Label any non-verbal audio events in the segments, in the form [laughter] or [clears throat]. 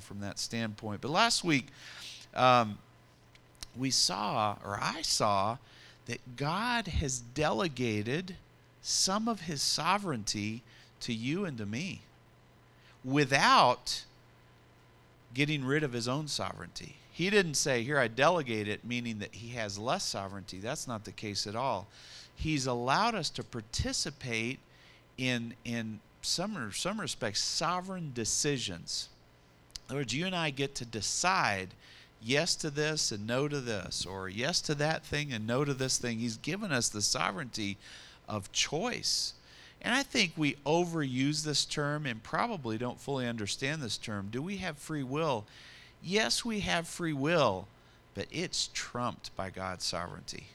know, from that standpoint. But last week, um, we saw, or I saw, that God has delegated some of his sovereignty to you and to me without getting rid of his own sovereignty. He didn't say, Here, I delegate it, meaning that he has less sovereignty. That's not the case at all. He's allowed us to participate in, in some, some respects, sovereign decisions. In other words, you and I get to decide yes to this and no to this, or yes to that thing and no to this thing. He's given us the sovereignty of choice. And I think we overuse this term and probably don't fully understand this term. Do we have free will? Yes, we have free will, but it's trumped by God's sovereignty.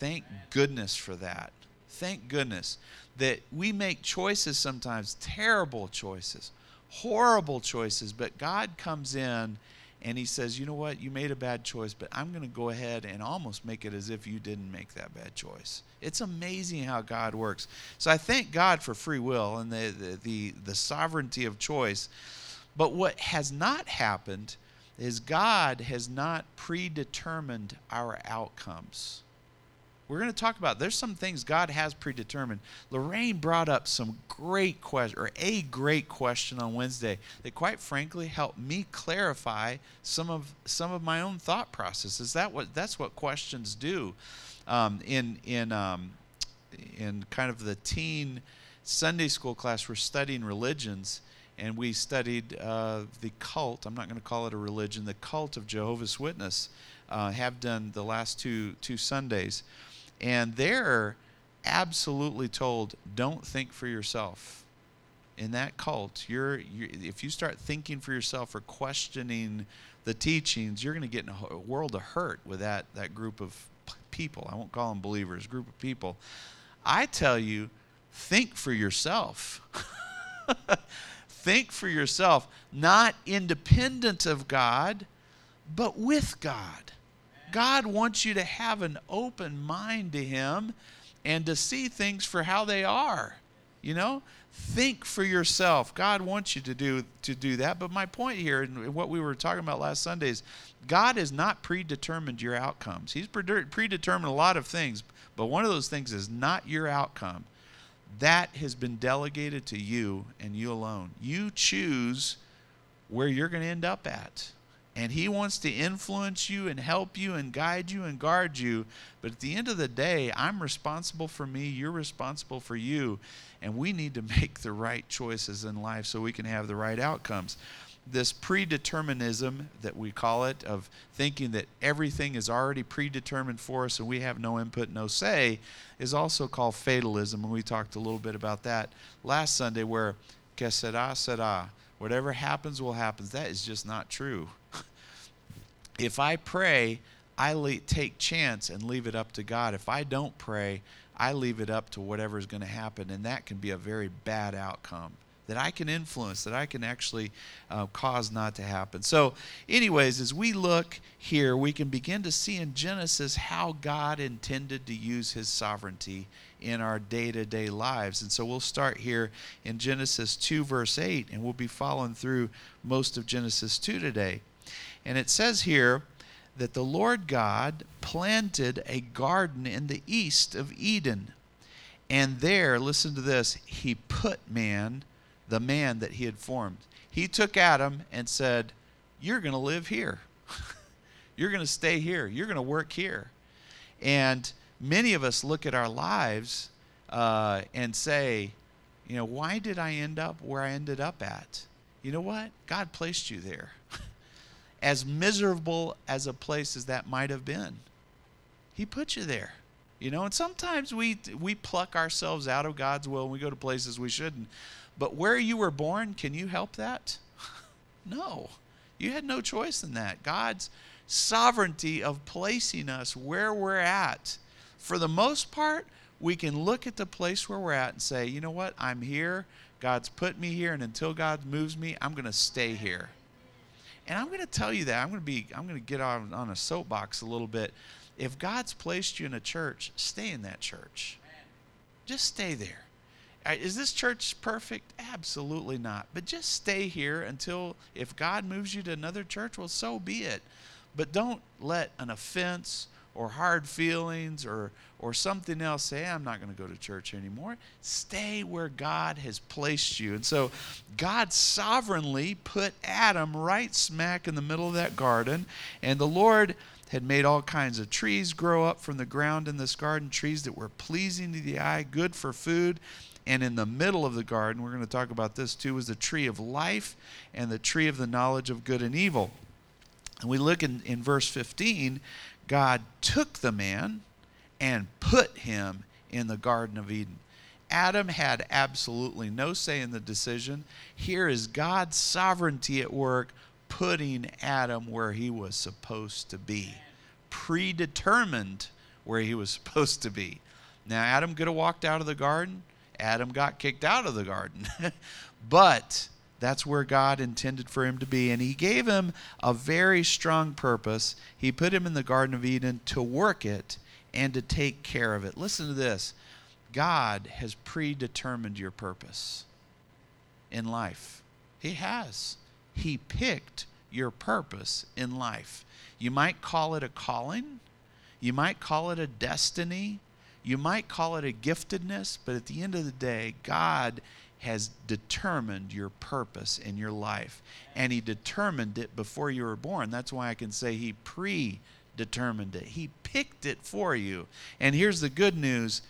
Thank goodness for that. Thank goodness that we make choices sometimes, terrible choices, horrible choices, but God comes in and he says, You know what? You made a bad choice, but I'm going to go ahead and almost make it as if you didn't make that bad choice. It's amazing how God works. So I thank God for free will and the, the, the, the sovereignty of choice. But what has not happened is God has not predetermined our outcomes we're going to talk about there's some things God has predetermined. Lorraine brought up some great question or a great question on Wednesday that quite frankly helped me clarify some of some of my own thought processes. That what that's what questions do. Um, in in um, in kind of the teen Sunday school class, we're studying religions, and we studied uh, the cult. I'm not going to call it a religion. The cult of Jehovah's Witness. Uh, have done the last two two Sundays and they're absolutely told don't think for yourself. In that cult you're, you're, if you start thinking for yourself or questioning the teachings you're going to get in a world of hurt with that that group of people. I won't call them believers group of people. I tell you think for yourself. [laughs] Think for yourself. Not independent of god but with god God wants you to have an open mind to Him and to see things for how they are. You know, think for yourself. God wants you to do to do that. But my point here, and what we were talking about last Sunday, is God has not predetermined your outcomes. He's predetermined a lot of things, but one of those things is not your outcome. That has been delegated to you and you alone. You choose where you're going to end up at and he wants to influence you and help you and guide you and guard you. But at the end of the day, I'm responsible for me, you're responsible for you, and we need to [laughs] make the right choices in life so we can have the right outcomes. This predeterminism that we call it, of thinking that everything is already predetermined for us and we have no input, no say, is also called fatalism. And we talked a little bit about that last Sunday, where que sera, sera. Whatever happens, will happen. That is just not true if I pray, I take chance and leave it up to God. If I don't pray, I leave it up to whatever is going to happen, and that can be a very bad outcome that I can influence, that I can actually uh, cause not to happen. So, anyways, as we look here, we can begin to see in Genesis how God intended to use his sovereignty in our day to day lives. And so we'll start here in Genesis 2, verse 8, and we'll be following through most of Genesis 2 today. And it says here that the Lord God planted a garden in the east of Eden. And there, listen to this, he put man, the man that he had formed. He took Adam and said, You're going to live here. [laughs] You're going to stay here. You're going to work here. And many of us look at our lives uh, and say, You know, why did I end up where I ended up at? You know what? God placed you there. [laughs] as miserable as a place as that might have been. He put you there. You know, and sometimes we we pluck ourselves out of God's will and we go to places we shouldn't. But where you were born, can you help that? [laughs] no. You had no choice in that. God's sovereignty of placing us where we're at. For the most part, we can look at the place where we're at and say, you know what? I'm here. God's put me here, and until God moves me, I'm going to stay here. And I'm going to tell you that I'm going to be I'm going to get on on a soapbox a little bit. If God's placed you in a church, stay in that church. Just stay there. Uh, this church perfect? Absolutely not. But just stay here until if God moves you to another church, well, so be it. But don't let an offense or hard feelings or or something else say i'm not going to go to church anymore. Stay where god has placed you. And so god sovereignly put adam right smack in the middle of that garden and the lord had made all kinds of trees grow up from the ground in this garden trees that were pleasing to the eye good for food. And in the middle of the garden we're going to talk about this too was the tree of life and the tree of the knowledge of good and evil. And we look in, in verse 15 God took the man and put him in the Garden of Eden. Adam had absolutely no say in the decision. Here is God's sovereignty at work, putting Adam where he was supposed to be, predetermined where he was [laughs] supposed to be. Now, Adam could have walked out of the garden. Adam got kicked out of the garden. [laughs] but that's where God intended for him to be. And he gave him a very strong purpose. He put him in the Garden of Eden to work it and to take care of it. Listen to this God has predetermined your purpose in life. He has. He picked your purpose in life. You might call it a calling, you might call it a destiny, you might call it a giftedness, but at the end of the day, God has determined your purpose in your life. And He determined it before you were born. That's why I can say He predetermined it, He picked it for you. And here's the good news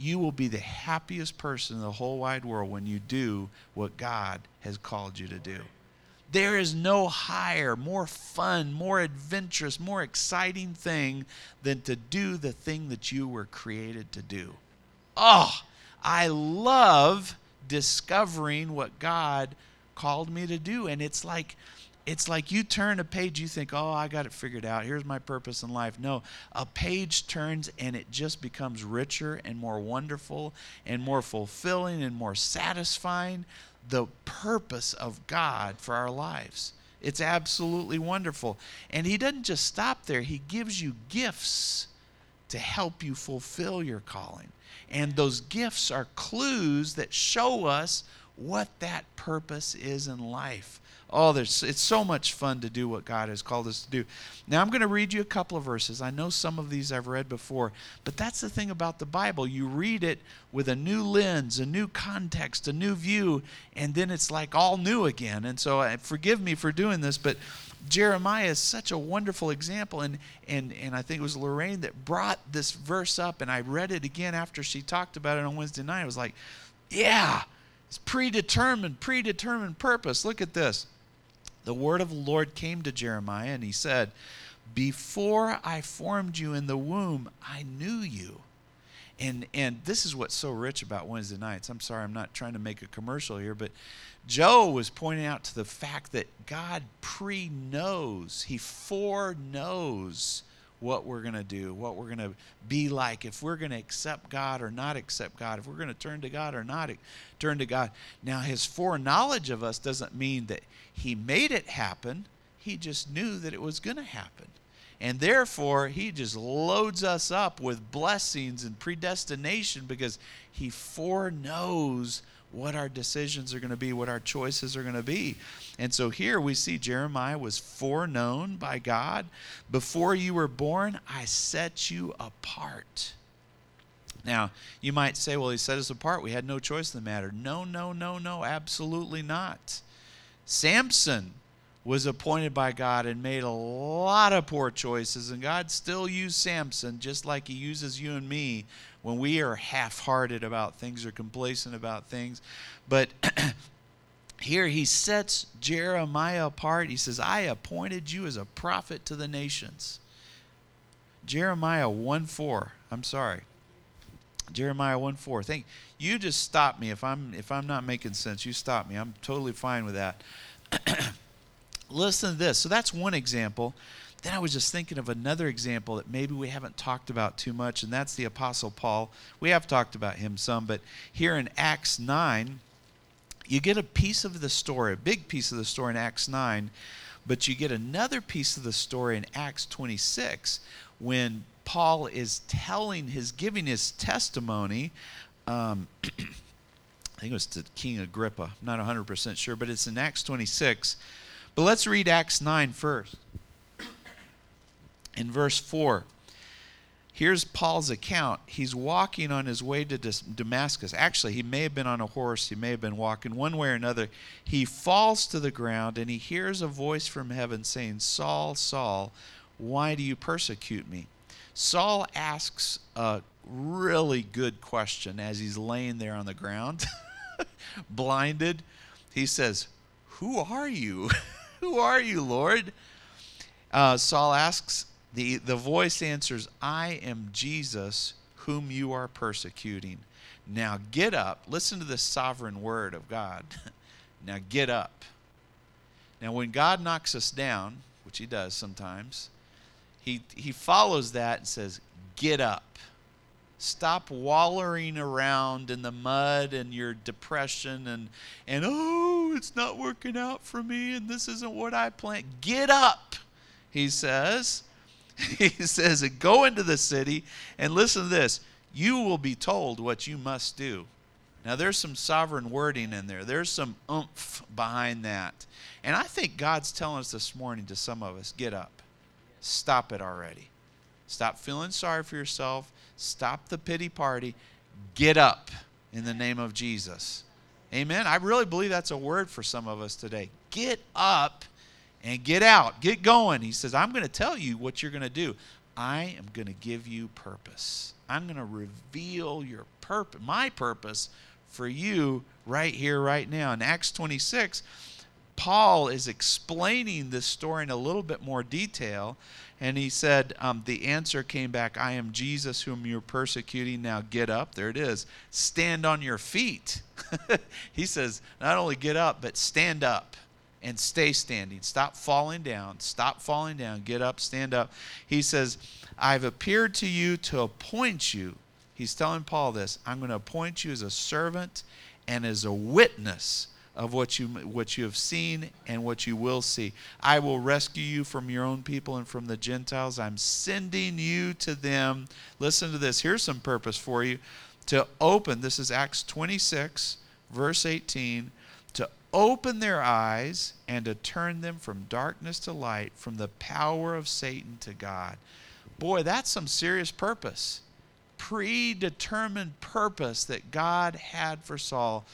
you will be the happiest person in the whole wide world when you do what God has called you to do. There is no higher, more fun, more adventurous, more exciting thing than to do the thing that you were created to do. Oh, I love discovering what God called me to do. And it's like it's like you turn a page, you think, oh, I got it figured out. Here's my purpose in life. No, a page turns and it just becomes richer and more wonderful and more fulfilling and more satisfying. The purpose of God for our lives. It's absolutely wonderful. And He doesn't just stop there, He gives you gifts to help you fulfill your calling. And those gifts are clues that show us what that purpose is in life. Oh, there's, it's so much fun to do what God has called us to do. Now, I'm going to read you a couple of verses. I know some of these I've read before, but that's the thing about the Bible. You read it with a new lens, a new context, a new view, and then it's like all new again. And so, uh, forgive me for doing this, but Jeremiah is such a wonderful example, and, and, and I think it was Lorraine that brought this verse up, and I read it again after she talked about it on Wednesday night. I was like, yeah, it's predetermined, predetermined purpose. Look at this. The word of the Lord came to Jeremiah, and he said, Before I formed you in the womb, I knew you. And, and this is what's so rich about Wednesday nights. I'm sorry, I'm not trying to make a commercial here, but Joe was pointing out to the fact that God pre knows, He foreknows what we're going to do, what we're going to be like, if we're going to accept God or not accept God, if we're going to turn to God or not turn to God. Now, His foreknowledge of us doesn't mean that He made it happen, He just knew that it was going to happen. And therefore, He just loads us up with blessings and predestination because He foreknows what our decisions are going to be, what our choices are going to be. And so here we see Jeremiah was foreknown by God. Before you were born, I set you apart. Now, you might say, well, he set us apart. We had no choice in the matter. No, no, no, no, absolutely not. Samson was appointed by God and made a lot of poor choices, and God still used Samson just like he uses you and me when we are half hearted about things or complacent about things. But [clears throat] here he sets Jeremiah apart. He says, I appointed you as a prophet to the nations. Jeremiah 1 4. I'm sorry. Jeremiah 1 4. Think you just stop me if I'm if I'm not making sense. You stop me. I'm totally fine with that. [clears throat] Listen to this. So that's one example. Then I was just thinking of another example that maybe we haven't talked about too much, and that's the Apostle Paul. We have talked about him some, but here in Acts 9, you get a piece of the story, a big piece of the story in Acts 9, but you get another piece of the story in Acts 26 when Paul is telling his, giving his testimony. Um, [clears throat] I think it was to King Agrippa. I'm not 100% sure, but it's in Acts 26. But let's read Acts 9 first. In verse 4, here's Paul's account. He's walking on his way to Damascus. Actually, he may have been on a horse, he may have been walking one way or another. He falls to the ground and he hears a voice from heaven saying, Saul, Saul, why do you persecute me? Saul asks a really good question as he's laying there on the ground, [laughs] blinded. He says, Who are you? [laughs] Who are you, Lord? Uh, Saul asks, the, the voice answers, I am Jesus whom you are persecuting. Now get up. Listen to the sovereign word of God. [laughs] now get up. Now, when God knocks us down, which he does sometimes, he, he follows that and says, Get up. Stop wallowing around in the mud and your depression and, and oh, it's not working out for me and this isn't what I planned. Get up, he says. [laughs] He says, Go into the city and listen to this. You will be told what you must do. Now, there's some sovereign wording in there, there's some oomph behind that. And I think God's telling us this morning to some of us get up. Stop it already. Stop feeling sorry for yourself. Stop the pity party. Get up in the name of Jesus. Amen. I really believe that's a word for some of us today. Get up and get out. Get going. He says, I'm going to tell you what you're going to do. I am going to give you purpose. I'm going to reveal your purpose, my purpose for you right here, right now. In Acts 26, Paul is explaining this story in a little bit more detail. And he said, um, The answer came back I am Jesus whom you're persecuting. Now get up. There it is. Stand on your feet. [laughs] he says, Not only get up, but stand up and stay standing. Stop falling down. Stop falling down. Get up, stand up. He says, I've appeared to you to appoint you. He's telling Paul this I'm going to appoint you as a servant and as a witness of what you what you have seen and what you will see. I will rescue you from your own people and from the Gentiles. I'm sending you to them. Listen to this. Here's some purpose for you to open. This is Acts 26 verse 18 to open their eyes and to turn them from darkness to light, from the power of Satan to God. Boy, that's some serious purpose. Predetermined purpose that God had for Saul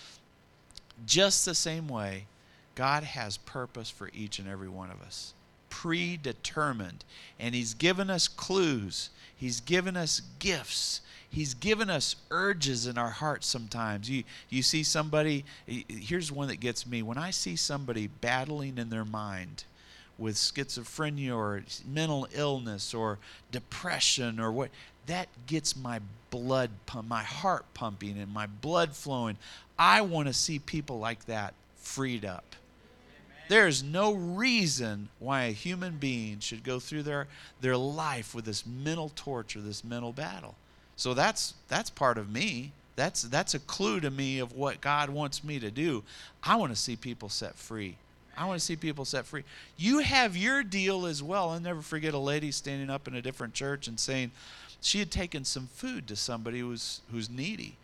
just the same way, God has purpose for each and every one of us, predetermined. And He's given us clues, He's given us gifts. He's given us urges in our hearts sometimes. You, you see somebody, here's one that gets me. When I see somebody battling in their mind, with schizophrenia or mental illness or depression or what that gets my blood pump, my heart pumping and my blood flowing. I want to see people like that freed up. There's no reason why a human being should go through their, their life with this mental torture, this mental battle. So that's that's part of me. That's that's a clue to me of what God wants me to do. I want to see people set free. I want to see people set free. You have your deal as well. I'll never forget a lady standing up in a different church and saying she had taken some food to somebody who's who's needy.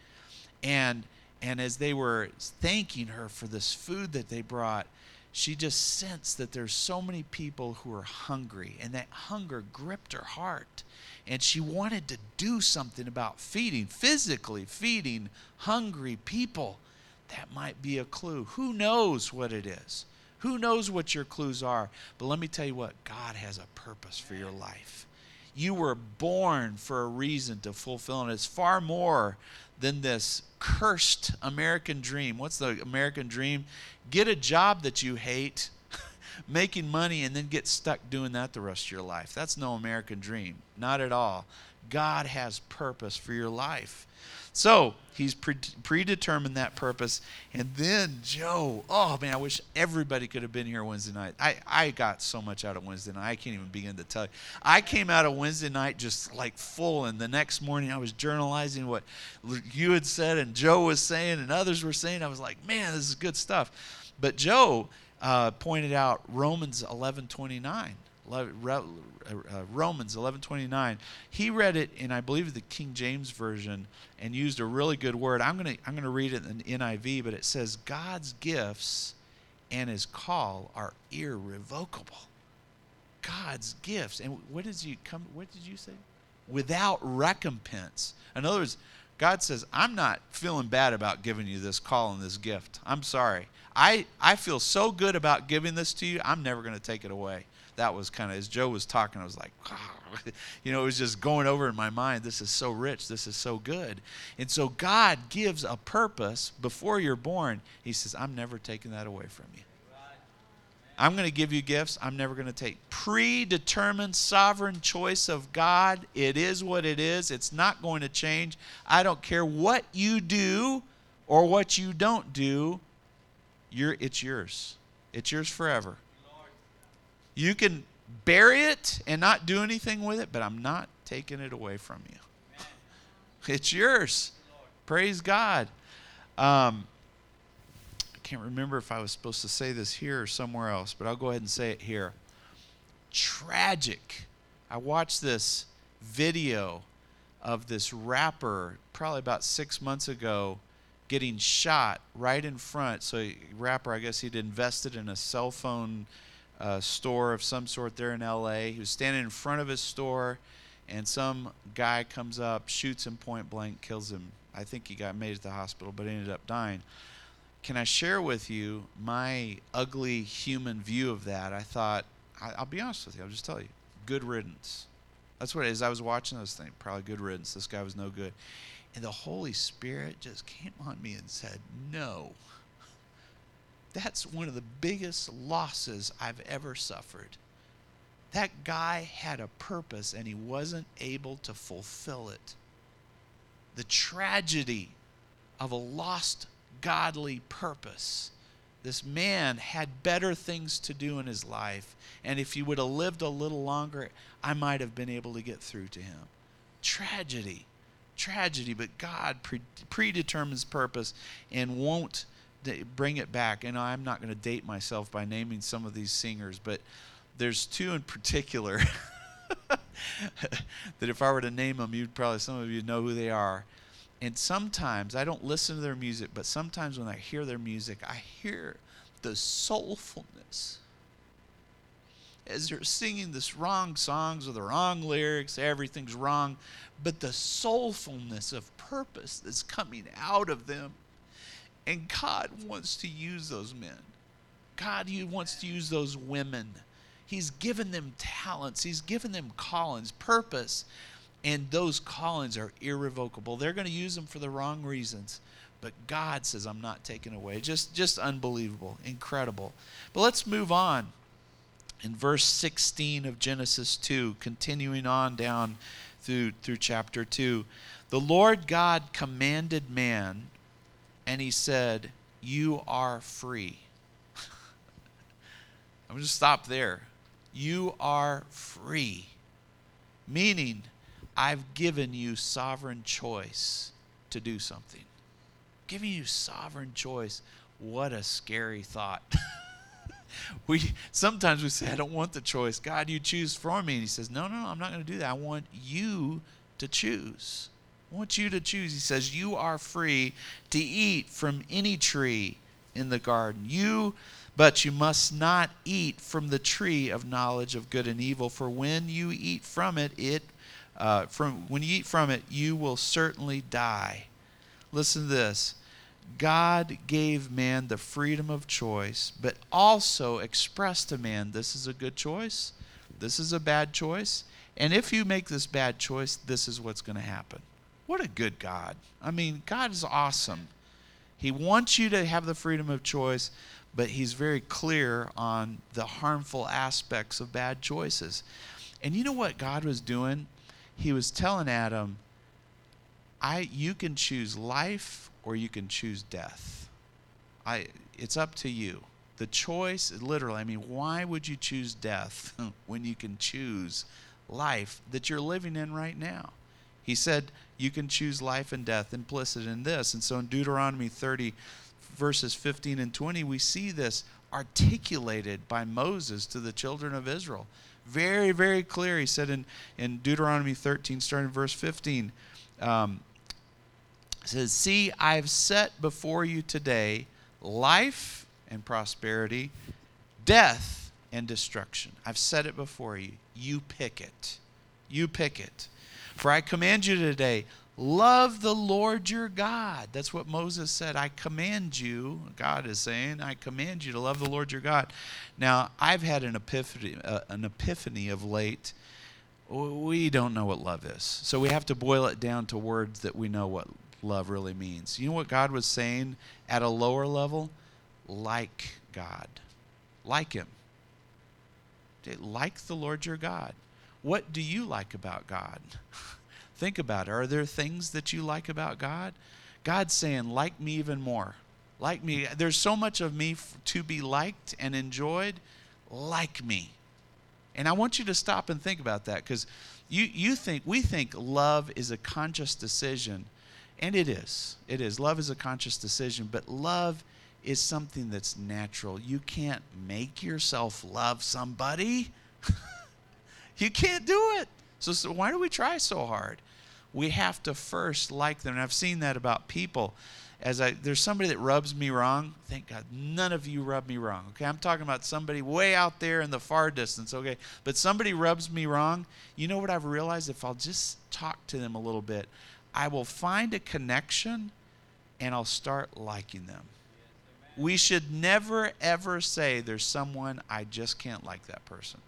And and as they were thanking her for this food that they brought, she just sensed that there's so many people who are hungry, and that hunger gripped her heart. And she wanted to do something about feeding, physically feeding hungry people. That might be a clue. Who knows what it is? Who knows what your clues are? But let me tell you what God has a purpose for your life. You were born for a reason to fulfill, and it's far more than this cursed American dream. What's the American dream? Get a job that you hate, [laughs] making money, and then get stuck doing that the rest of your life. That's no American dream. Not at all. God has purpose for your life. So he's pre- predetermined that purpose. And then Joe, oh man, I wish everybody could have been here Wednesday night. I, I got so much out of Wednesday night. I can't even begin to tell you. I came out of Wednesday night just like full. And the next morning I was journalizing what you had said and Joe was saying and others were saying. I was like, man, this is good stuff. But Joe uh, pointed out Romans 11 29 uh, Uh, uh, Romans 11:29. He read it in I believe the King James version and used a really good word. I'm going to I'm going to read it in NIV, but it says God's gifts and his call are irrevocable. God's gifts. And what did you come what did you say? Without recompense. In other words, God says, I'm not feeling bad about giving you this call and this gift. I'm sorry. I, I feel so good about giving this to you, I'm never going to take it away. That was kind of, as Joe was talking, I was like, [laughs] you know, it was just going over in my mind. This is so rich. This is so good. And so God gives a purpose before you're born. He says, I'm never taking that away from you. I'm going to give you gifts. I'm never going to take. Predetermined sovereign choice of God. It is what it is. It's not going to change. I don't care what you do or what you don't do. You're, it's yours. It's yours forever. You can bury it and not do anything with it, but I'm not taking it away from you. It's yours. Praise God. Um, I can't remember if I was supposed to say this here or somewhere else, but I'll go ahead and say it here. Tragic. I watched this video of this rapper probably about six months ago getting shot right in front. So, rapper, I guess he'd invested in a cell phone uh, store of some sort there in LA. He was standing in front of his store, and some guy comes up, shoots him point blank, kills him. I think he got made at the hospital, but ended up dying can I share with you my ugly human view of that? I thought, I, will be honest with you, I'll just tell you, good riddance. That's what it is. I was watching this thing, probably good riddance. This guy was no good. And the Holy Spirit just came on me and said, No. That's one of the biggest losses I've ever suffered. That guy had a purpose and he wasn't able to fulfill it. The tragedy of a lost godly purpose. This man had better things to do in his life, and if he would have lived a little longer, I might have been able to get through to him. Tragedy, tragedy, but God predetermines purpose and won't bring it back. And I'm not going to date myself by naming some of these singers, but there's two in particular [laughs] that if I were to name them, you'd probably some of you know who they are. And sometimes I don't listen to their music, but sometimes when I hear their music, I hear the soulfulness. As they're singing this wrong songs with the wrong lyrics, everything's wrong, but the soulfulness of purpose that's coming out of them. And God wants to use those men. God he wants to use those women. He's given them talents. He's given them callings, purpose and those callings are irrevocable. They're going to use them for the wrong reasons. But God says, I'm not taking away. Just, just unbelievable, incredible. But let's move on. In verse 16 of Genesis 2, continuing on down through, through chapter 2, the Lord God commanded man, and he said, You are free. [laughs] I'm going to stop there. You are free. Meaning, I've given you sovereign choice to do something. Giving you sovereign choice. What a scary thought. [laughs] we sometimes we say, I don't want the choice. God, you choose for me. And he says, No, no, no, I'm not going to do that. I want you to choose. I want you to choose. He says, You are free to eat from any tree in the garden. You but you must not eat from the tree of knowledge of good and evil, for when you eat from it, it uh, from when you eat from it, you will certainly die. Listen to this. God gave man the freedom of choice, but also expressed to man this is a good choice, this is a bad choice, and if you make this bad choice, this is what's going to happen. What a good God. I mean, God is awesome. He wants you to have the freedom of choice, but He's very clear on the harmful aspects of bad choices. And you know what God was doing? he was telling Adam, I you can choose life or you can choose death. I it's up to you. The choice, literally, I mean, why would you choose death [laughs] when you can choose life that you're living in right now? He said you can choose life and death implicit in this. And so in Deuteronomy 30, verses 15 and 20, we see this articulated by Moses to the children of Israel. Very, very clear. He said in, in Deuteronomy 13, starting verse 15, um, says, See, I have set before you today life and prosperity, death and destruction. I've set it before you. You pick it. You pick it. For I command you today, love the Lord your God. That's what Moses said. I command you, God is saying, I command you to love the Lord your God. Now, I've had an epiphany, uh, an epiphany of late. We don't know what love is. So we have to boil it down to words that we know what love really means. You know what God was saying at a lower level? Like God. Like Him. Like the Lord your God. What do you like about God? [laughs] Think about it. Are there things that you like about God? God's saying, like me even more. Like me. There's so much of me to be liked and enjoyed. Like me. And I want you to stop and think about that because you, you think, we think love is a conscious decision. And it is. It is. Love is a conscious decision, but love is something that's natural. You can't make yourself love somebody. [laughs] You can't do it. So, so, why do we try so hard? We have to first like them. And I've seen that about people. As I there's somebody that rubs me wrong. Thank God none of you rub me wrong. Okay, I'm talking about somebody way out there in the far distance. Okay, but somebody rubs me wrong. You know what I've realized? If I'll just talk to them a little bit, I will find a connection, and I'll start liking them. We should never ever say there's someone I just can't like that person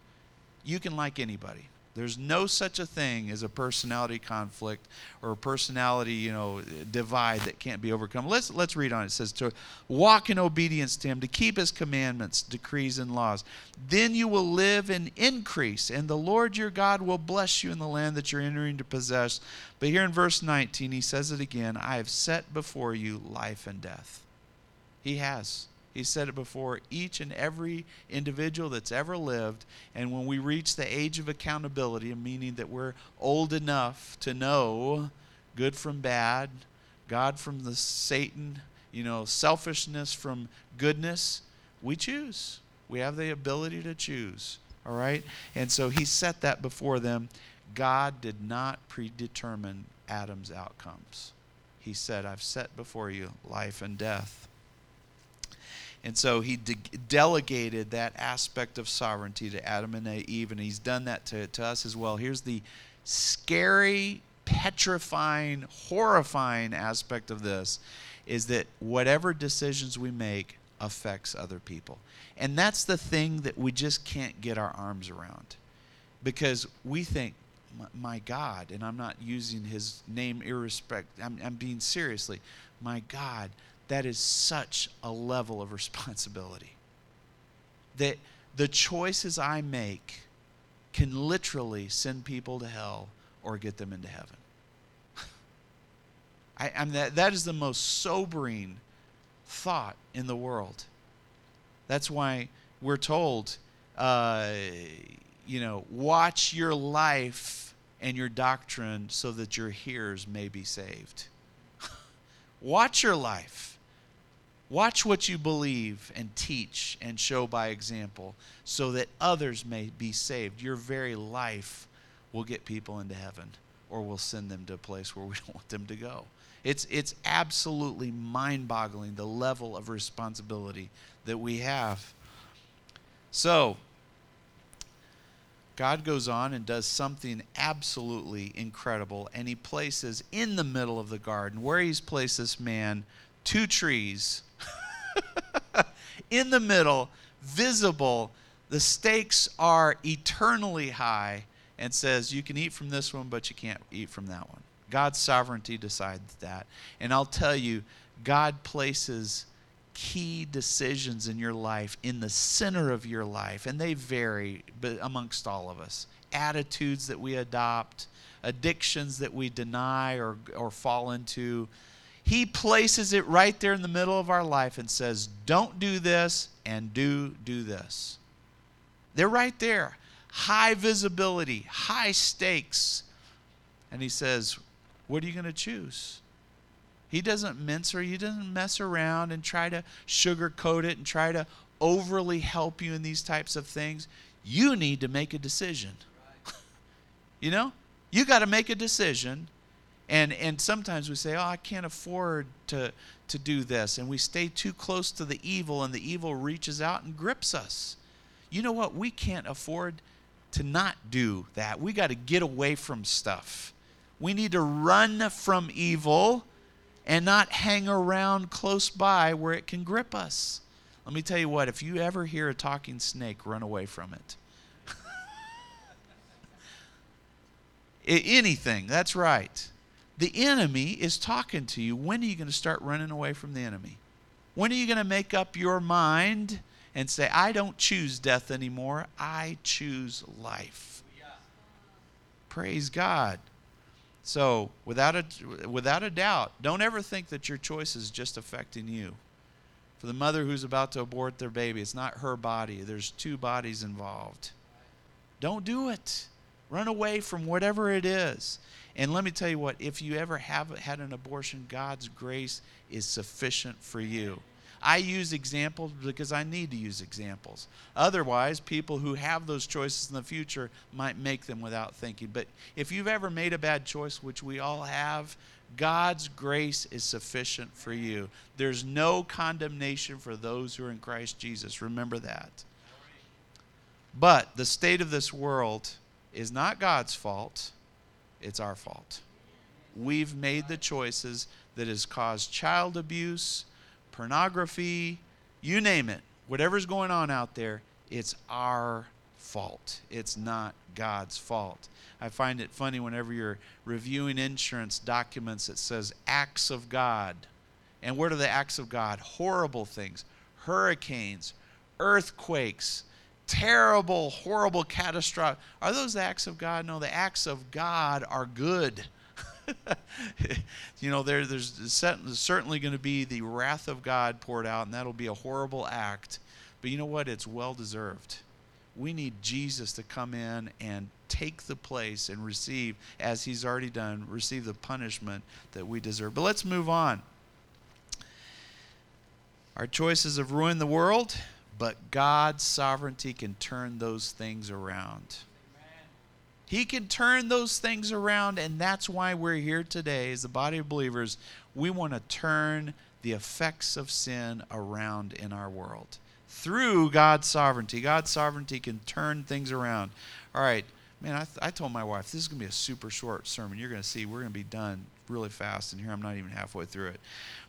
you can like anybody. There's no such a thing as a personality conflict or a personality, you know, divide that can't be overcome. Let's let's read on. It says to walk in obedience to him, to keep his commandments, decrees and laws. Then you will live in increase, and the Lord your God will bless you in the land that you're entering to possess. But here in verse 19, he says it again, I have set before you life and death. He has. He said it before each and every individual that's ever lived. And when we reach the age of accountability, meaning that we're old enough to know good from bad, God from the Satan, you know, selfishness from goodness, we choose. We have the ability to choose. All right? And so he set that before them. God did not predetermine Adam's outcomes. He said, I've set before you life and death. And so he de- delegated that aspect of sovereignty to Adam and Eve, and he's done that to, to us as well. Here's the scary, petrifying, horrifying aspect of this is that whatever decisions we make affects other people. And that's the thing that we just can't get our arms around. Because we think, my God, and I'm not using his name irrespect, I'm, I'm being seriously, my God, that is such a level of responsibility. That the choices I make can literally send people to hell or get them into heaven. [laughs] I, am that, that is the most sobering thought in the world. That's why we're told, uh, you know, watch your life and your doctrine so that your hearers may be saved. [laughs] watch your life Watch what you believe and teach and show by example so that others may be saved. Your very life will get people into heaven or will send them to a place where we [laughs] don't want them to go. It's, it's absolutely mind boggling the level of responsibility that we have. So, God goes on and does something absolutely incredible, and he places in the middle of the garden, where he's placed this man, two trees [laughs] in the middle, visible. The stakes are eternally high and says you can eat from this one, but you can't eat from that one. God's sovereignty decides that. And I'll tell you, God places key decisions in your life in the center of your life, and they vary amongst all of us. Attitudes that we adopt, addictions that we deny or, or fall into, he places it right there in the middle of our life and says, Don't do this and do do this. They're right there. High visibility, high stakes. And he says, What are you going to choose? He doesn't mince or he doesn't mess around and try to sugarcoat it and try to overly help you in these types of things, you need to make a decision. [laughs] you know? You got to make a decision. And, and sometimes we say, oh, I can't afford to, to do this. And we stay too close to the evil, and the evil reaches out and grips us. You know what? We can't afford to not do that. We got to get away from stuff. We need to run from evil and not hang around close by where it can grip us. Let me tell you what, if you ever hear a talking snake, run away from it. [laughs] Anything, that's right. The enemy is talking to you. When are you going to start running away from the enemy? When are you going to make up your mind and say, I don't choose death anymore, I choose life? Praise God. So, without a, without a doubt, don't ever think that your choice is just affecting you. For the mother who's about to abort their baby, it's not her body, there's two bodies involved. Don't do it. Run away from whatever it is. And let me tell you what, if you ever have had an abortion, God's grace is sufficient for you. I use examples because I need to use examples. Otherwise, people who have those choices in the future might make them without thinking. But if you've ever made a bad choice, which we all have, God's grace is sufficient for you. There's no condemnation for those who are in Christ Jesus. Remember that. But the state of this world is not God's fault, it's our fault. We've made the choices that has caused child abuse, pornography, you name it, whatever's going on out there, it's our fault. It's not God's fault. I find it funny whenever you're reviewing insurance documents that says acts of God. And what are the acts of God? Horrible things, hurricanes, earthquakes, terrible, horrible, catastrophic. Are those the acts of God? No, the acts of God are good. [laughs] you know, there, there's certainly going to be the wrath of God poured out, and that'll be a horrible act. But you know what? It's well deserved. We need Jesus to come in and take the place and receive, as he's already done, receive the punishment that we deserve. But let's move on. Our choices have ruined the world, but God's sovereignty can turn those things around. He can turn those things around, and that's why we're here today as the body of believers. We want to turn the effects of sin around in our world through God's sovereignty. God's sovereignty can turn things around. All right, man, I, th- I told my wife this is going to be a super short sermon. You're going to see we're going to be done really fast, and here I'm not even halfway through it.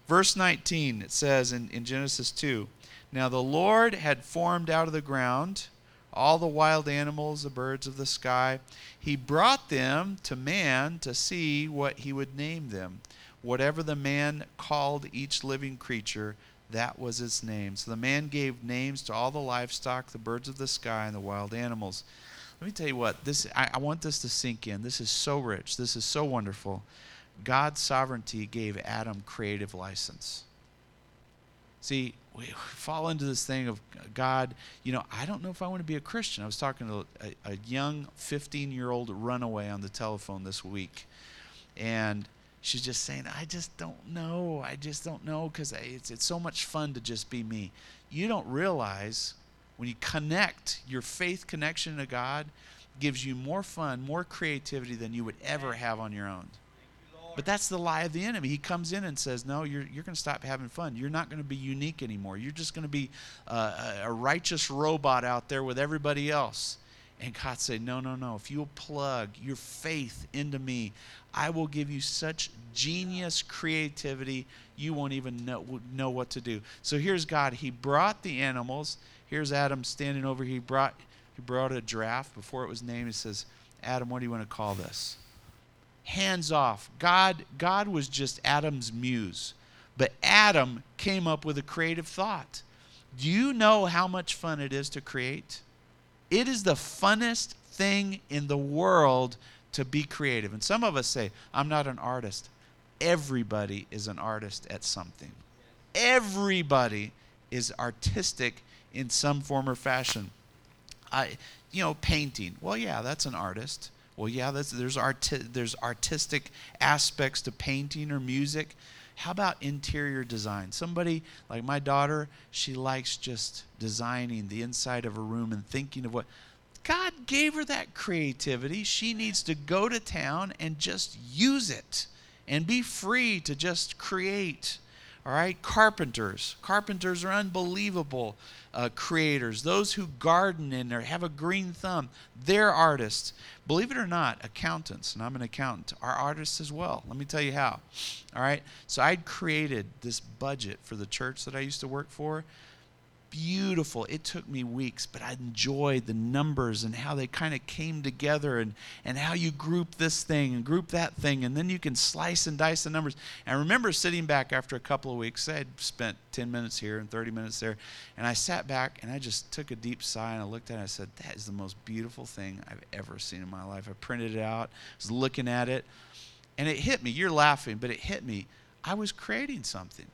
Verse 19, it says in, in Genesis 2 Now the Lord had formed out of the ground all the wild animals, the birds of the sky. He brought them to man to see what he would name them. Whatever the man called each living creature, that was its name. So the man gave names to all the livestock, the birds of the sky, and the wild animals. Let me tell you what, this I, I want this to sink in. This is so rich. This is so wonderful. God's sovereignty gave Adam creative license. See, we fall into this thing of God, you know, I don't know if I want to be a Christian. I was talking to a, a young 15 year old runaway on the telephone this week, and she's just saying, I just don't know. I just don't know because it's, it's so much fun to just be me. You don't realize when you connect, your faith connection to God gives you more fun, more creativity than you would ever have on your own. But that's the lie of the enemy. He comes in and says, No, you're, you're going to stop having fun. You're not going to be unique anymore. You're just going to be uh, a righteous robot out there with everybody else. And God said, No, no, no. If you'll plug your faith into me, I will give you such genius creativity, you won't even know, know what to do. So here's God. He brought the animals. Here's Adam standing over. He brought, he brought a giraffe before it was named. He says, Adam, what do you want to call this? Hands off. God, God was just Adam's muse. But Adam came up with a creative thought. Do you know how much fun it is to create? It is the funnest thing in the world to be creative. And some of us say, I'm not an artist. Everybody is an artist at something. Everybody is artistic in some form or fashion. I, you know, painting. Well, yeah, that's an artist. Well, yeah, there's, arti- there's artistic aspects to painting or music. How about interior design? Somebody like my daughter, she likes just designing the inside of a room and thinking of what God gave her that creativity. She needs to go to town and just use it and be free to just create. All right, carpenters. Carpenters are unbelievable uh, creators. Those who garden and have a green thumb, they're artists. Believe it or not, accountants, and I'm an accountant, are artists as well. Let me tell you how. All right, so I'd created this budget for the church that I used to work for beautiful. It took me weeks, but I enjoyed the numbers and how they kind of came together and, and how you group this thing and group that thing, and then you can slice and dice the numbers. And I remember sitting back after a couple of weeks. I had spent 10 minutes here and 30 minutes there, and I sat back and I just took a deep sigh and I looked at it and I said, That is the most beautiful thing I've ever seen in my life. I printed it out, I was looking at it, and it hit me. You're laughing, but it hit me. I was creating something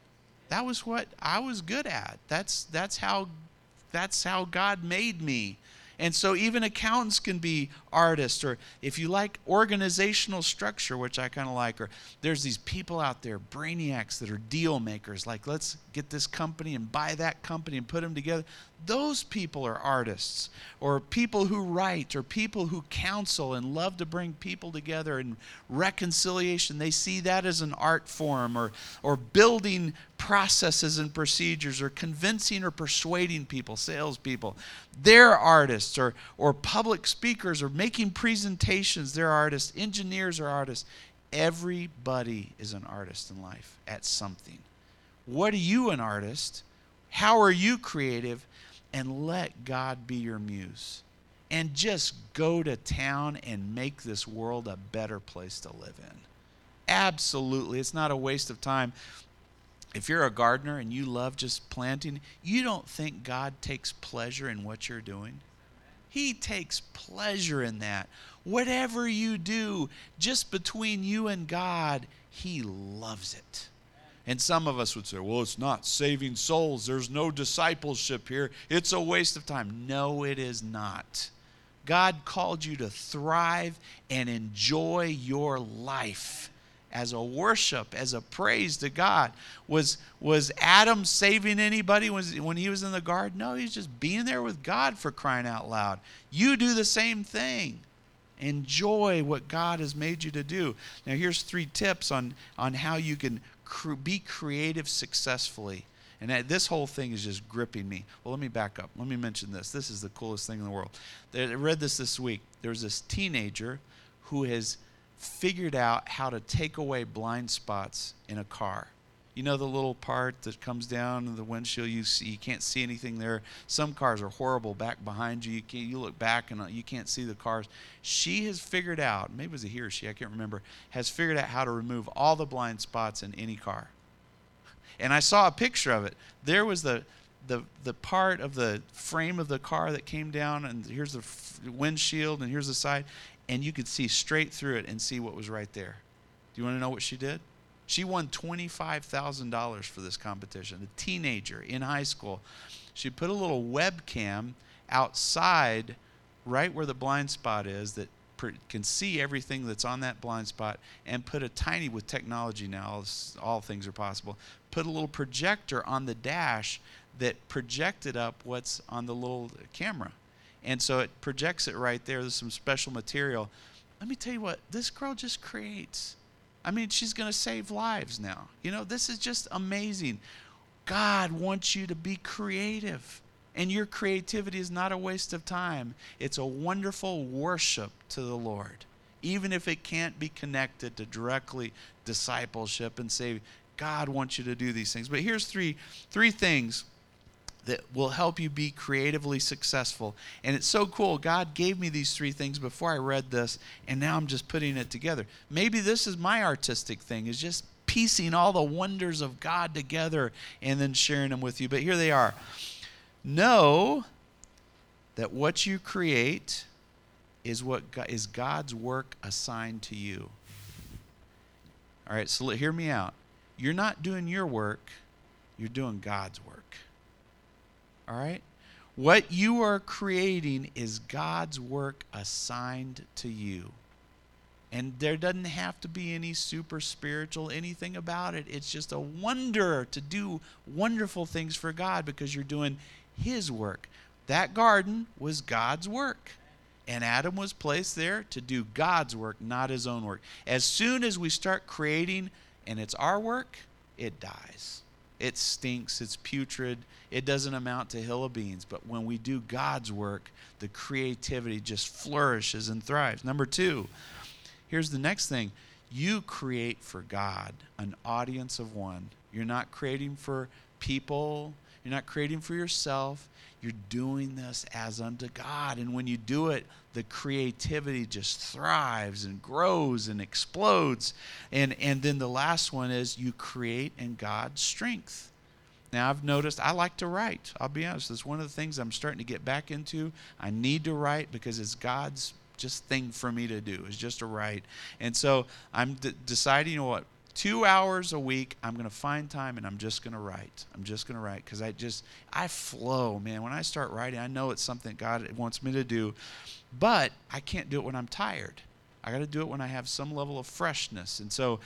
that was what I was good at. That's that's how that's how God made me. And so even accountants can be artists, or if you like organizational structure, which I kind of like, or there's these people out there, brainiacs that are deal makers, like let's get this company and buy that company and put them together. Those people are artists, or people who write, or people who counsel and love to bring people together and reconciliation. They see that as an art form, or, or building processes and procedures, or convincing or persuading people, salespeople. They're artists, or, or public speakers, or making presentations. They're artists. Engineers are artists. Everybody is an artist in life at something. What are you an artist? How are you creative? And let God be your muse. And just go to town and make this world a better place to live in. Absolutely. It's not a waste of time. If you're a gardener and you love just planting, you don't think God takes pleasure in what you're doing? He takes pleasure in that. Whatever you do, just between you and God, He loves it. And some of us would say, well, it's not saving souls. There's no discipleship here. It's a waste of time. No, it is not. God called you to thrive and enjoy your life as a worship, as a praise to God. Was, was Adam saving anybody when, he was in the garden? No, he's just being there with God for crying out loud. You do the same thing. Enjoy what God has made you to do. Now, here's three tips on, on how you can cr- be creative successfully. And this whole thing is just gripping me. Well, let me back up. Let me mention this. This is the coolest thing in the world. I read this this week. There's this teenager who has figured out how to take away blind spots in a car. You know the little part that comes down the windshield. You see, you can't see anything there. Some cars are horrible back behind you. You can't. You look back and uh, you can't see the cars. She has figured out. Maybe it was a he or she. I can't remember. Has figured out how to remove all the blind spots in any car. And I saw a picture of it. There was the the the part of the frame of the car that came down, and here's the windshield, and here's the side, and you could see straight through it and see what was right there. Do you want to know what she did? She won $25,000 for this competition. A teenager in high school. She put a little webcam outside right where the blind spot is that can see everything that's on that blind spot and put a tiny with technology now all things are possible put a little projector on the dash that projected up what's on the little camera and so it projects it right there there's some special material let me tell you what this girl just creates I mean, she's going to save lives now. You know, this is just amazing. God wants you to be creative. And your creativity is not a waste of time, it's a wonderful worship to the Lord. Even if it can't be connected to directly discipleship and say, God wants you to do these things. But here's three, three things that will help you be creatively successful. And it's so cool. God gave me these three things before I read this, and now I'm just putting it together. Maybe this is my artistic thing, is just piecing all the wonders of God together and then sharing them with you. But here they are. Know that what you create is what is God's work assigned to you. All right, so hear me out. You're not doing your work, you're doing God's work. All right? What you are creating is God's work assigned to you. And there doesn't have to be any super spiritual anything about it. It's just a wonder to do wonderful things for God because you're doing His work. That garden was God's work. And Adam was placed there to do God's work, not his own work. As soon as we start creating and it's our work, it dies. It stinks, it's putrid, it doesn't amount to hill of beans. But when we do God's work, the creativity just flourishes and thrives. Number two, here's the next thing you create for God an audience of one. You're not creating for people, you're not creating for yourself. You're doing this as unto God. And when you do it, the creativity just thrives and grows and explodes. And, and then the last one is you create in God's strength. Now, I've noticed I like to write. I'll be honest, it's one of the things I'm starting to get back into. I need to write because it's God's just thing for me to do, is just to write. And so I'm d- deciding, you know what, two hours a week i'm going to find time and i'm just going to write. I'm just going to write because i just i flow man. When i start writing i know it's something god wants me to do but i can't do it when i'm tired. I got to do it when i have some level of freshness. And so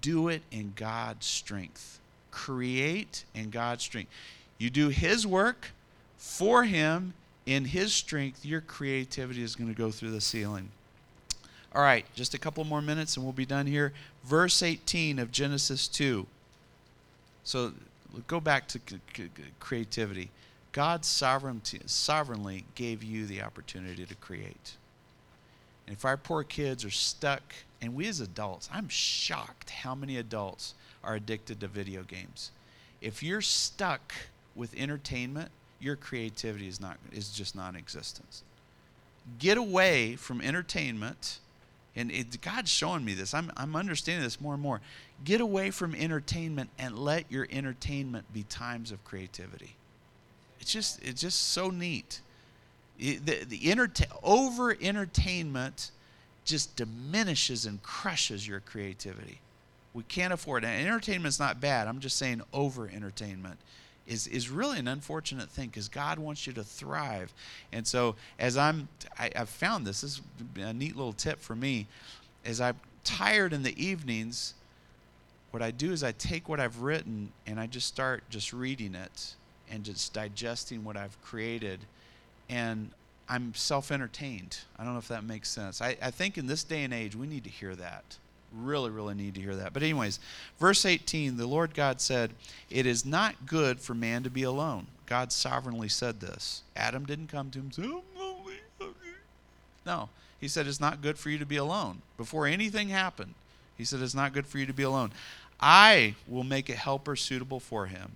do it in god's strength. Create in god's strength. You do his work for him in his strength your creativity is going to go through the ceiling. All right, just a couple more minutes and we'll be done here. Verse 18 of Genesis 2. So go back to creativity. God sovereignty, sovereignly gave you the opportunity to create. And if our poor kids are stuck, and we as adults, I'm shocked how many adults are addicted to video games. If you're stuck with entertainment, your creativity is not is just non-existent. Get away from entertainment and it, God's showing me this. I'm, I'm understanding this more and more. Get away from entertainment and let your entertainment be times of creativity. It's just it's just so neat. It, the the enterta- over entertainment just diminishes and crushes your creativity. We can't afford it. And entertainment's not bad. I'm just saying over entertainment is, is really an unfortunate thing because God wants you to thrive. And so, as I'm, I, have found this, this is a neat little tip for me. As I'm tired in the evenings, what I do is I take what I've written and I just start just reading it and just digesting what I've created. And I'm self entertained. I don't know if that makes sense. I, I think in this day and age, we need to hear that really, really need to hear that. But, anyways, verse 18 the Lord God said, It is not good for man to be alone. God sovereignly said this. Adam didn't come to him lonely. No, he said, It's not good for you to be alone. Before anything happened, he said, It's not good for you to be alone. I will make a helper suitable for him.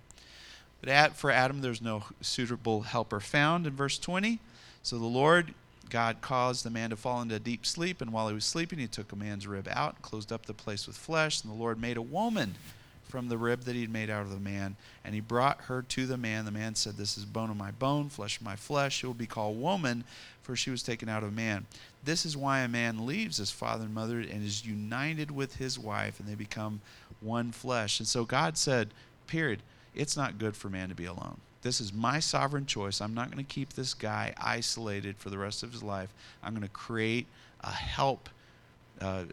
But for Adam, there's no suitable helper found in verse 20. So the Lord God caused the man to fall into a deep sleep, and while he was sleeping, he took a man's rib out and closed up the place with flesh. And the Lord made a woman from the rib that he had made out of the man, and he brought her to the man. The man said, This is bone of my bone, flesh of my flesh. She will be called woman, for she was taken out of man. This is why a man leaves his father and mother and is united with his wife, and they become one flesh. And so God said, period, it's not good for man to be alone. This is my sovereign choice. I'm not going to keep this guy isolated for the rest of his life. I'm going to create a help, uh,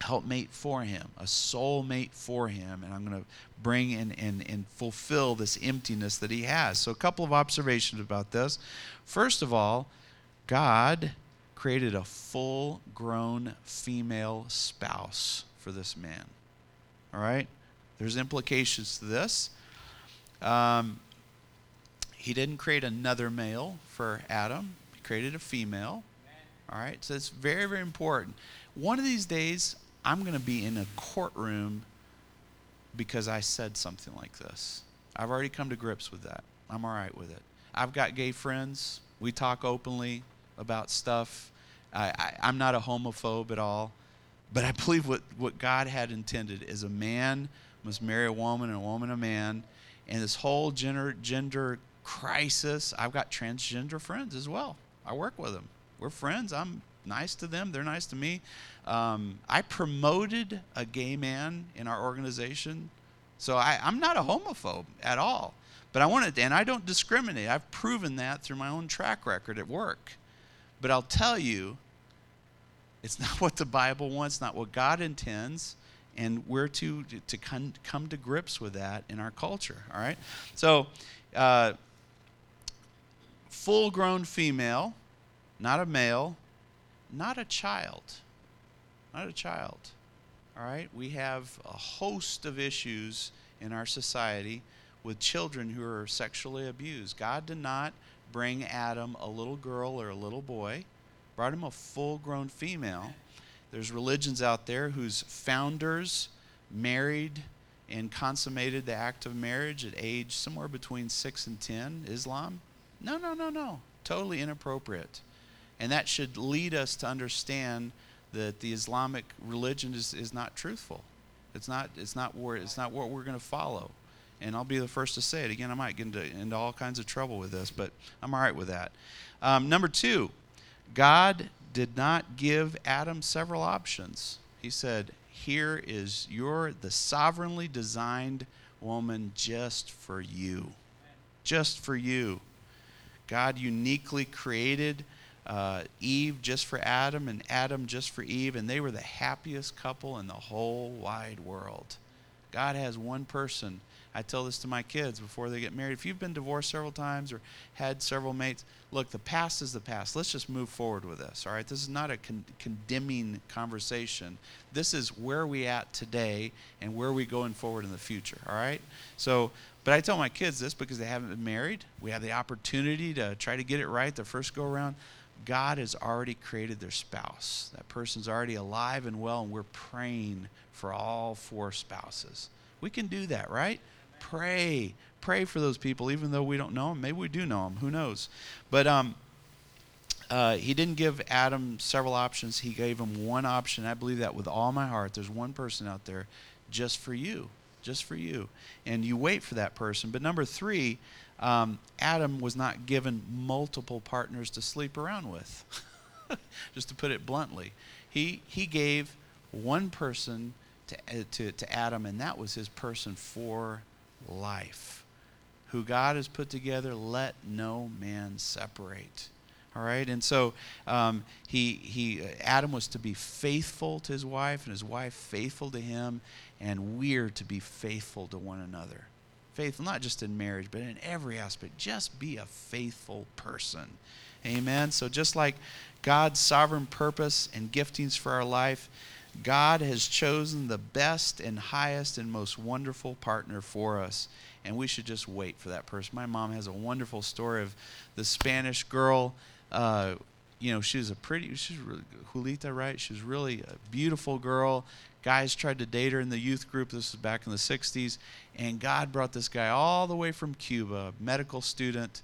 helpmate for him, a soulmate for him, and I'm going to bring and, and, and fulfill this emptiness that he has. So, a couple of observations about this. First of all, God created a full grown female spouse for this man. All right? There's implications to this. Um, he didn't create another male for Adam, he created a female. All right, so it's very, very important. One of these days, I'm going to be in a courtroom because I said something like this. I've already come to grips with that. I'm all right with it. I've got gay friends. We talk openly about stuff. I, am not a homophobe at all. But I believe what, what God had intended is a man must marry a woman and a woman a man. And this whole gender, gender crisis. I've got transgender friends as well. I work with them. We're friends. I'm nice to them. They're nice to me. Um, I promoted a gay man in our organization. So I, I'm not a homophobe at all. But I want to, and I don't discriminate. I've proven that through my own track record at work. But I'll tell you, It's not [laughs] what the Bible wants, not what God intends. And we're to, to come, come to grips with that in our culture, all right? So, uh, full grown female, not a male, not a child. Not a child. All right? We have a host of issues in our society with children who are sexually abused. God did not bring Adam a little girl or a little boy, brought him a full grown female. There's religions out there whose founders married and consummated the act of marriage at age somewhere between 6 and 10. Islam? No, no, no, no. Totally inappropriate. And that should lead us to understand that the Islamic religion is, is not truthful. It's not, it's, not it's not what we're going to follow. And I'll be the first to say it. Again, I might get into, into all kinds of trouble with this, but I'm all right with that. Um, number two, God did not give Adam several options. He said, Here is your, the sovereignly designed woman just for you. Just for you. God uniquely created uh, Eve just for Adam and Adam just for Eve, and they were the happiest couple in the whole wide world. God has one person. I tell this to my kids before they get married. If you've been divorced several times or had several mates, look, the past is the past. Let's just move forward with this, all right? This is not a con- condemning conversation. This is where we at today and where we going forward in the future, all right? So, but I tell my kids this because they haven't been married. We have the opportunity to try to get it right the first go around. God has already created their spouse. That person's already alive and well, and we're praying for all four spouses. We can do that, right? Pray. Pray for those people, even though we don't know them. Maybe we do know them. Who knows? But um, uh, he didn't give Adam several options. He gave him one option. I believe that with all my heart. There's one person out there just for you. Just for you. And you wait for that person. But number three, um, Adam was not given multiple partners to sleep around with, [laughs] just to put it bluntly. He, he gave one person to, uh, to, to Adam, and that was his person for life. Who God has put together, let no man separate. All right, and so um, he, he, Adam was to be faithful to his wife, and his wife faithful to him, and we're to be faithful to one another faithful, not just in marriage, but in every aspect. Just be a faithful person. Amen. So, just like God's sovereign purpose and giftings for our life, God has chosen the best and highest and most wonderful partner for us. And we should just wait for that person. My mom has a wonderful story of the Spanish girl. Uh, you know, she was a pretty, she's really, Julita, right? She was really a beautiful girl. Guys tried to date her in the youth group. This was back in the 60s. And God brought this guy all the way from Cuba, medical student,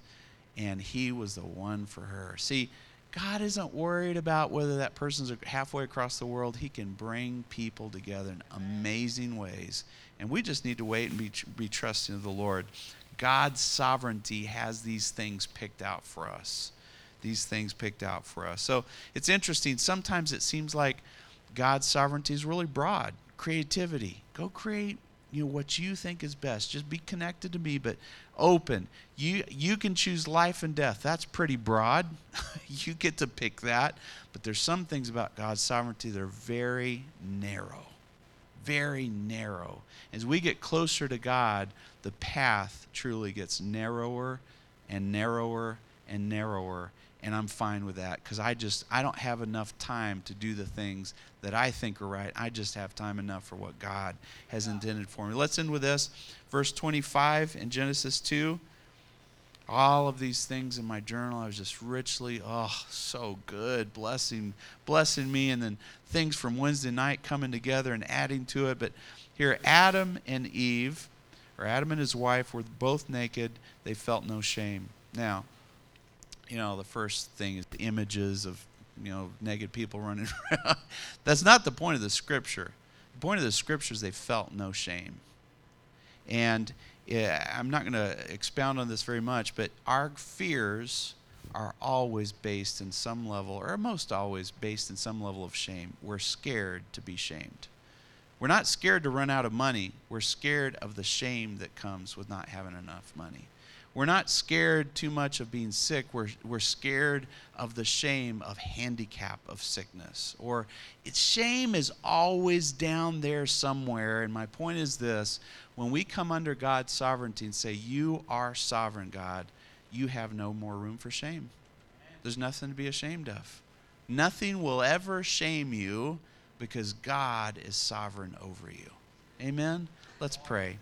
and he was the one for her. See, God isn't worried about whether that person's halfway across the world. He can bring people together in amazing ways. And we just need to wait and be, be trusting of the Lord. God's sovereignty has these things picked out for us. These things picked out for us. So it's interesting. Sometimes it seems like God's sovereignty is really broad. Creativity. Go create you know what you think is best. Just be connected to me, but open. You you can choose life and death. That's pretty broad. [laughs] you get to pick that. But there's some things about God's sovereignty that are very narrow. Very narrow. As we get closer to God, the path truly gets narrower and narrower and narrower and I'm fine with that because I just I don't have enough time to do the things that I think are right. I just have time enough for what God has intended for me. Let's end with this, verse 25 in Genesis 2. All of these things in my journal, I was just richly, oh, so good, blessing, blessing me, and then things from Wednesday night coming together and adding to it. But here, Adam and Eve, or Adam and his wife, were both naked. They felt no shame. Now, you know, the first thing is the images of, you know, naked people running [laughs] around. That's not the point of the scripture. The point of the scripture is they felt no shame. And yeah, I'm not going to expound on this very much, but our fears are always based in some level, or most always based in some level of shame. We're scared to be shamed. We're not scared to run out of money. We're scared of the shame that comes with not having enough money. We're not scared too much of being sick. We're, we're scared of the shame of handicap of sickness. Or it's shame is always down there somewhere. And my point is this when we come under God's sovereignty and say, You are sovereign, God, you have no more room for shame. There's nothing to be ashamed of. Nothing will ever shame you because God is sovereign over you. Amen? Let's pray.